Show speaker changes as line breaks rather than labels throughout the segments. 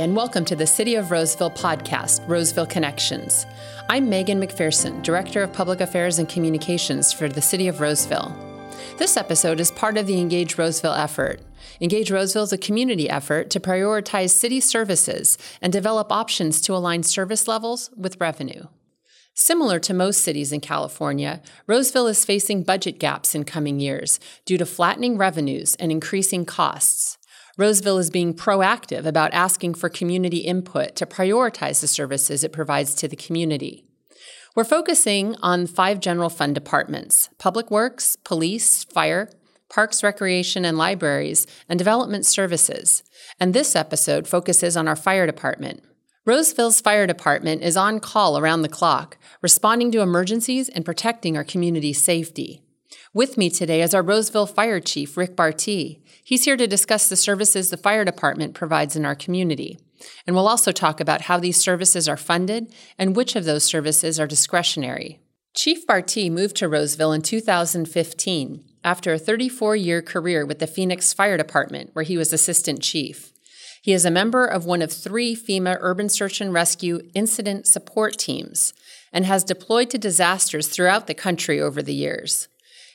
and welcome to the City of Roseville podcast, Roseville Connections. I'm Megan McPherson, Director of Public Affairs and Communications for the City of Roseville. This episode is part of the Engage Roseville effort. Engage Roseville is a community effort to prioritize city services and develop options to align service levels with revenue. Similar to most cities in California, Roseville is facing budget gaps in coming years due to flattening revenues and increasing costs. Roseville is being proactive about asking for community input to prioritize the services it provides to the community. We're focusing on five general fund departments public works, police, fire, parks, recreation, and libraries, and development services. And this episode focuses on our fire department. Roseville's fire department is on call around the clock, responding to emergencies and protecting our community's safety. With me today is our Roseville Fire Chief, Rick Bartee. He's here to discuss the services the fire department provides in our community. And we'll also talk about how these services are funded and which of those services are discretionary. Chief Bartee moved to Roseville in 2015 after a 34 year career with the Phoenix Fire Department, where he was assistant chief. He is a member of one of three FEMA Urban Search and Rescue incident support teams and has deployed to disasters throughout the country over the years.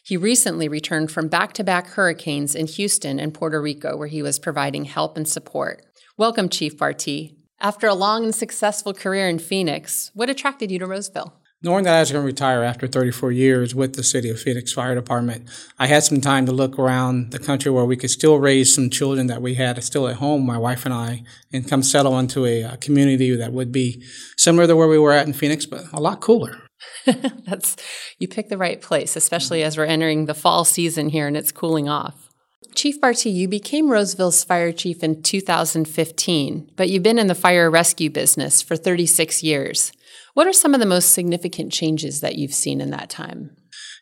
He recently returned from back to back hurricanes in Houston and Puerto Rico, where he was providing help and support. Welcome, Chief Bartee. After a long and successful career in Phoenix, what attracted you to Roseville?
Knowing that I was going to retire after 34 years with the City of Phoenix Fire Department, I had some time to look around the country where we could still raise some children that we had still at home, my wife and I, and come settle into a, a community that would be similar to where we were at in Phoenix, but a lot cooler.
That's you pick the right place, especially as we're entering the fall season here and it's cooling off. Chief Bartee, you became Roseville's fire chief in 2015, but you've been in the fire rescue business for 36 years. What are some of the most significant changes that you've seen in that time?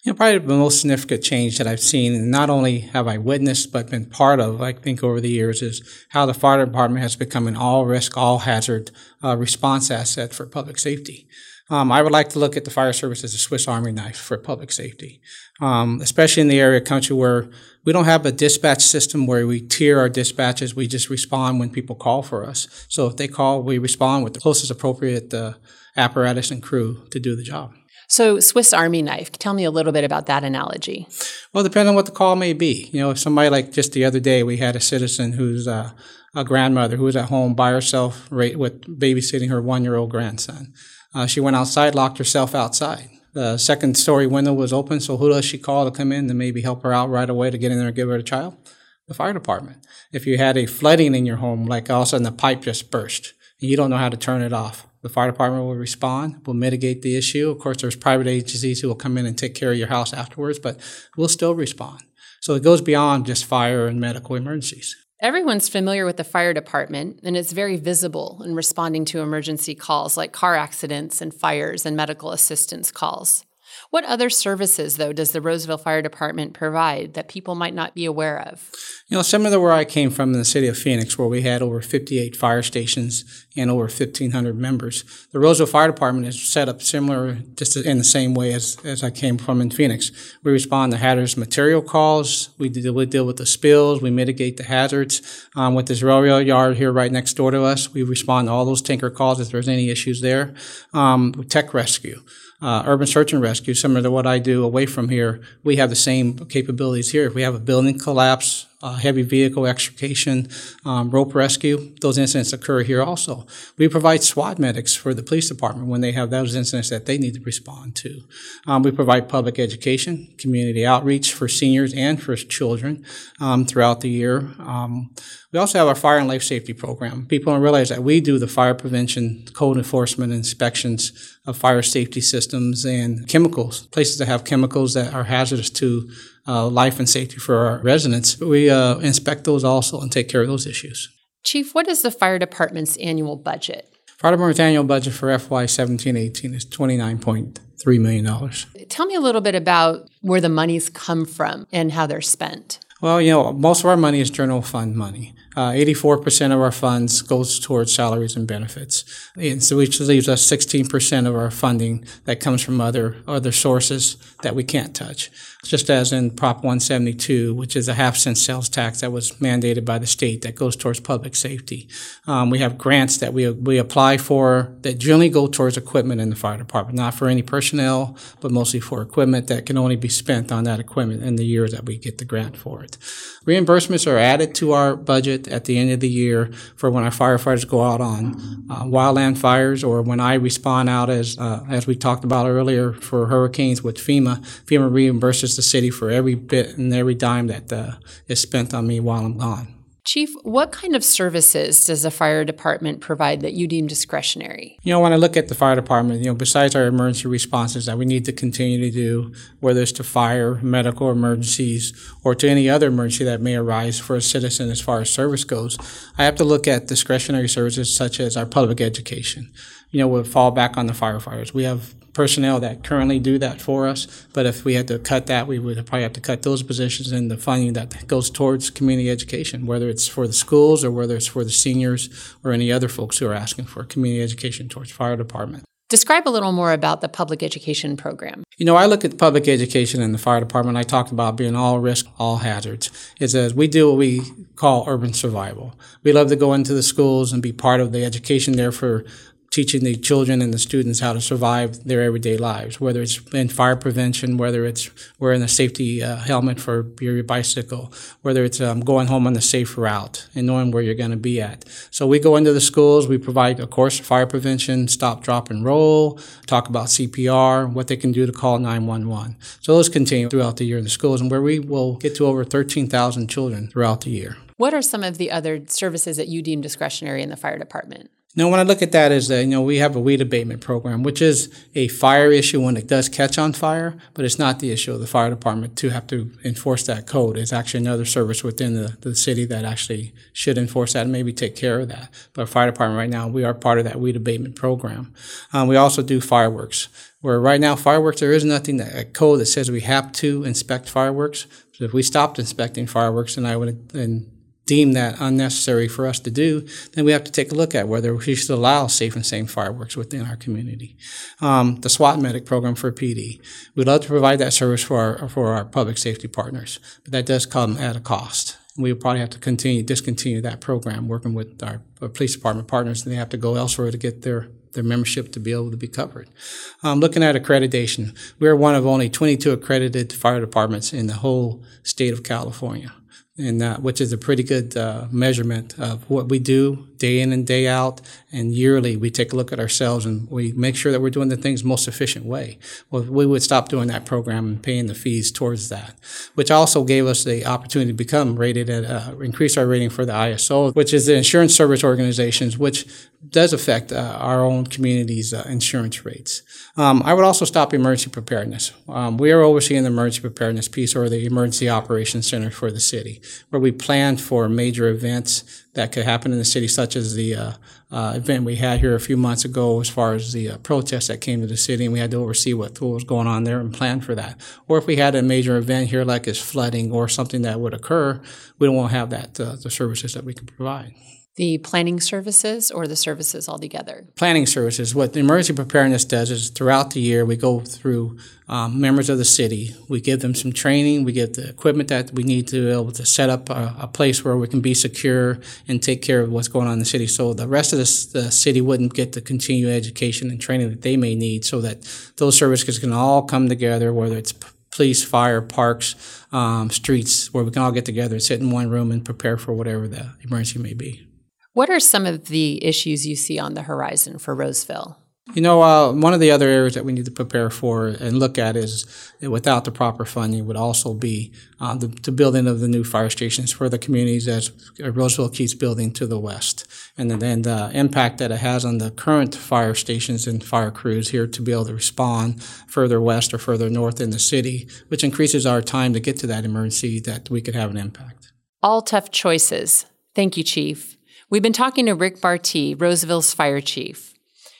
You know, probably the most significant change that I've seen, and not only have I witnessed but been part of, I think, over the years, is how the fire department has become an all risk, all hazard uh, response asset for public safety. Um, I would like to look at the fire service as a Swiss Army knife for public safety, um, especially in the area of country where we don't have a dispatch system where we tier our dispatches. We just respond when people call for us. So if they call, we respond with the closest appropriate uh, apparatus and crew to do the job.
So, Swiss Army knife, tell me a little bit about that analogy.
Well, depending on what the call may be. You know, if somebody like just the other day, we had a citizen who's uh, a grandmother who was at home by herself with babysitting her one year old grandson. Uh, she went outside, locked herself outside. The second story window was open, so who does she call to come in to maybe help her out right away to get in there and give her a child? The fire department. If you had a flooding in your home, like all of a sudden the pipe just burst, and you don't know how to turn it off, the fire department will respond, will mitigate the issue. Of course, there's private agencies who will come in and take care of your house afterwards, but we'll still respond. So it goes beyond just fire and medical emergencies.
Everyone's familiar with the fire department, and it's very visible in responding to emergency calls like car accidents and fires and medical assistance calls. What other services, though, does the Roseville Fire Department provide that people might not be aware of?
You know, similar to where I came from in the city of Phoenix, where we had over 58 fire stations and over 1,500 members, the Roseville Fire Department is set up similar, just in the same way as, as I came from in Phoenix. We respond to hazardous material calls, we deal, we deal with the spills, we mitigate the hazards. Um, with this railroad yard here right next door to us, we respond to all those tanker calls if there's any issues there. Um, tech rescue uh, urban search and rescue, similar to what I do away from here, we have the same capabilities here. If we have a building collapse, uh, heavy vehicle extrication, um, rope rescue. Those incidents occur here also. We provide SWAT medics for the police department when they have those incidents that they need to respond to. Um, we provide public education, community outreach for seniors and for children um, throughout the year. Um, we also have our fire and life safety program. People don't realize that we do the fire prevention, code enforcement, inspections of fire safety systems and chemicals, places that have chemicals that are hazardous to uh, life and safety for our residents. We uh, inspect those also and take care of those issues.
Chief, what is the fire department's annual budget?
Fire department's annual budget for FY 17-18 is $29.3 million.
Tell me a little bit about where the monies come from and how they're spent.
Well, you know, most of our money is general fund money. Uh, 84% of our funds goes towards salaries and benefits. And so which leaves us 16% of our funding that comes from other, other sources that we can't touch. Just as in Prop 172, which is a half cent sales tax that was mandated by the state that goes towards public safety. Um, we have grants that we, we apply for that generally go towards equipment in the fire department, not for any personnel, but mostly for equipment that can only be spent on that equipment in the year that we get the grant for it. Reimbursements are added to our budget at the end of the year for when our firefighters go out on uh, wildland fires or when I respond out as uh, as we talked about earlier for hurricanes with FEMA. FEMA reimburses the city for every bit and every dime that uh, is spent on me while I'm gone.
Chief, what kind of services does the fire department provide that you deem discretionary?
You know, when I look at the fire department, you know, besides our emergency responses that we need to continue to do, whether it's to fire, medical emergencies, or to any other emergency that may arise for a citizen as far as service goes, I have to look at discretionary services such as our public education. You know, we'll fall back on the firefighters. We have personnel that currently do that for us. But if we had to cut that, we would probably have to cut those positions and the funding that goes towards community education, whether it's for the schools or whether it's for the seniors or any other folks who are asking for community education towards fire department.
Describe a little more about the public education program.
You know, I look at public education in the fire department. I talked about being all risk, all hazards. It's as we do what we call urban survival. We love to go into the schools and be part of the education there for teaching the children and the students how to survive their everyday lives, whether it's in fire prevention, whether it's wearing a safety uh, helmet for your bicycle, whether it's um, going home on the safe route and knowing where you're going to be at. So we go into the schools, we provide, of course, fire prevention, stop, drop, and roll, talk about CPR, what they can do to call 911. So those continue throughout the year in the schools, and where we will get to over 13,000 children throughout the year.
What are some of the other services that you deem discretionary in the fire department?
Now, when I look at that, is that you know we have a weed abatement program, which is a fire issue when it does catch on fire, but it's not the issue of the fire department to have to enforce that code. It's actually another service within the, the city that actually should enforce that and maybe take care of that. But fire department right now, we are part of that weed abatement program. Um, we also do fireworks. Where right now fireworks, there is nothing that a code that says we have to inspect fireworks. So if we stopped inspecting fireworks, then I would then deem that unnecessary for us to do, then we have to take a look at whether we should allow safe and sane fireworks within our community. Um, the SWAT medic program for PD. We'd love to provide that service for our, for our public safety partners, but that does come at a cost. We will probably have to continue discontinue that program, working with our, police department partners, and they have to go elsewhere to get their their membership to be able to be covered. Um, looking at accreditation, we're one of only 22 accredited fire departments in the whole state of California and uh, which is a pretty good uh, measurement of what we do day in and day out. And yearly we take a look at ourselves and we make sure that we're doing the things most efficient way. Well we would stop doing that program and paying the fees towards that which also gave us the opportunity to become rated at uh, increase our rating for the iso which is the insurance service organizations which does affect uh, our own community's uh, insurance rates. Um, i would also stop emergency preparedness. Um, we are overseeing the emergency preparedness piece or the emergency operations center for the city where we plan for major events that could happen in the city, such as the uh, uh, event we had here a few months ago as far as the uh, protests that came to the city, and we had to oversee what, was going on there and plan for that. Or if we had a major event here, like as flooding or something that would occur, we don't want to have that, uh, the services that we can provide
the planning services or the services altogether?
Planning services. What the emergency preparedness does is throughout the year we go through um, members of the city. We give them some training. We get the equipment that we need to be able to set up a, a, place where we can be secure and take care of what's going on in the city. So the rest of the, the city wouldn't get the continued education and training that they may need, so that those services can all come together, whether it's police, fire, parks, um, streets, where we can all get together and sit in one room and prepare for whatever the emergency may be.
What are some of the issues you see on the horizon for Roseville?
You know, uh, one of the other areas that we need to prepare for and look at is without the proper funding would also be uh, the, the, building of the new fire stations for the communities as Roseville keeps building to the west. And then the impact that it has on the current fire stations and fire crews here to be able to respond further west or further north in the city, which increases our time to get to that emergency that we could have an impact.
All tough choices. Thank you, Chief. We've been talking to Rick Bartee, Roseville's fire chief.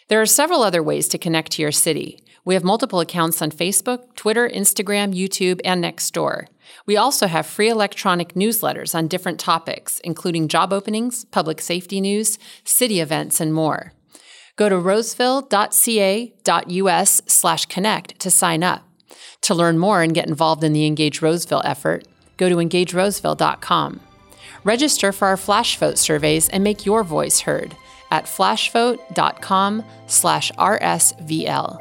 There are several other ways to connect to your city. We have multiple accounts on Facebook, Twitter, Instagram, YouTube, and Nextdoor. We also have free electronic newsletters on different topics, including job openings, public safety news, city events, and more. Go to roseville.ca.us slash connect to sign up. To learn more and get involved in the Engage Roseville effort, go to engageroseville.com. Register for our flash vote surveys and make your voice heard at flashvote.com slash rsvl.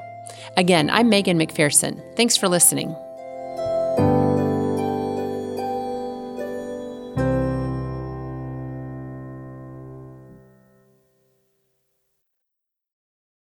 Again, I'm Megan McPherson. Thanks for listening.